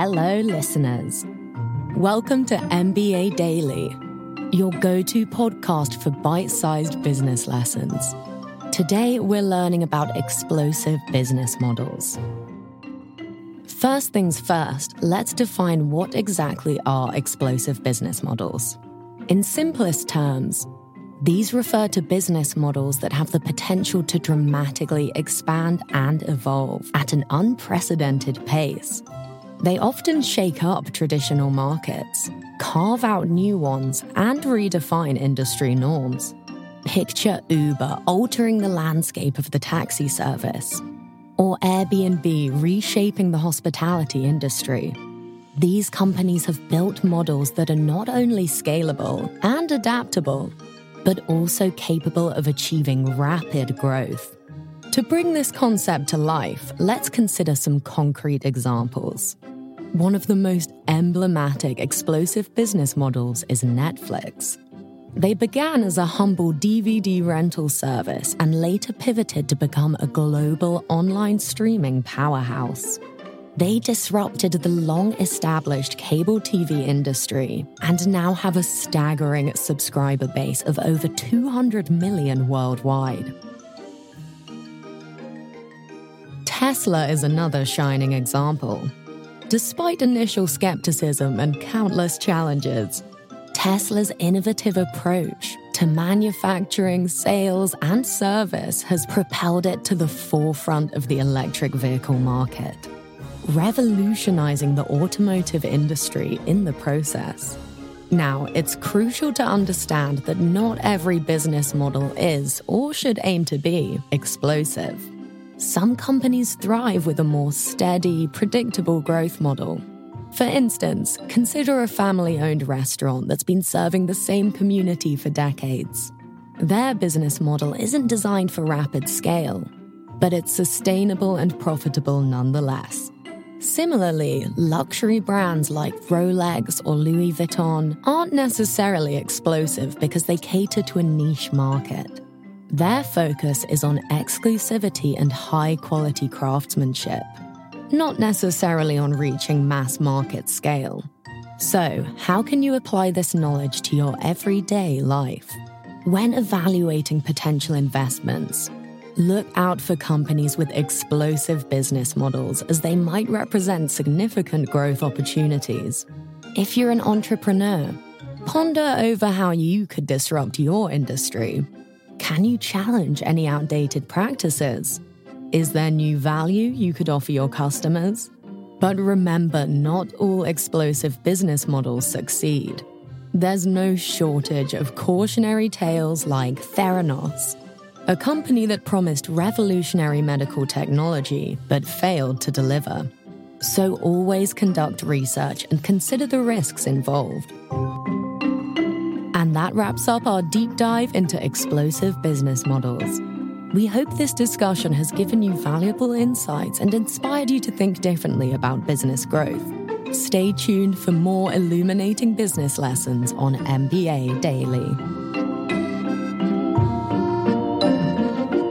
Hello, listeners. Welcome to MBA Daily, your go to podcast for bite sized business lessons. Today, we're learning about explosive business models. First things first, let's define what exactly are explosive business models. In simplest terms, these refer to business models that have the potential to dramatically expand and evolve at an unprecedented pace. They often shake up traditional markets, carve out new ones, and redefine industry norms. Picture Uber altering the landscape of the taxi service, or Airbnb reshaping the hospitality industry. These companies have built models that are not only scalable and adaptable, but also capable of achieving rapid growth. To bring this concept to life, let's consider some concrete examples. One of the most emblematic explosive business models is Netflix. They began as a humble DVD rental service and later pivoted to become a global online streaming powerhouse. They disrupted the long established cable TV industry and now have a staggering subscriber base of over 200 million worldwide. Tesla is another shining example. Despite initial skepticism and countless challenges, Tesla's innovative approach to manufacturing, sales, and service has propelled it to the forefront of the electric vehicle market revolutionizing the automotive industry in the process. Now, it's crucial to understand that not every business model is, or should aim to be, explosive. Some companies thrive with a more steady, predictable growth model. For instance, consider a family owned restaurant that's been serving the same community for decades. Their business model isn't designed for rapid scale, but it's sustainable and profitable nonetheless. Similarly, luxury brands like Rolex or Louis Vuitton aren't necessarily explosive because they cater to a niche market. Their focus is on exclusivity and high quality craftsmanship, not necessarily on reaching mass market scale. So, how can you apply this knowledge to your everyday life? When evaluating potential investments, Look out for companies with explosive business models as they might represent significant growth opportunities. If you're an entrepreneur, ponder over how you could disrupt your industry. Can you challenge any outdated practices? Is there new value you could offer your customers? But remember, not all explosive business models succeed. There's no shortage of cautionary tales like Theranos a company that promised revolutionary medical technology but failed to deliver. So always conduct research and consider the risks involved. And that wraps up our deep dive into explosive business models. We hope this discussion has given you valuable insights and inspired you to think differently about business growth. Stay tuned for more illuminating business lessons on MBA Daily.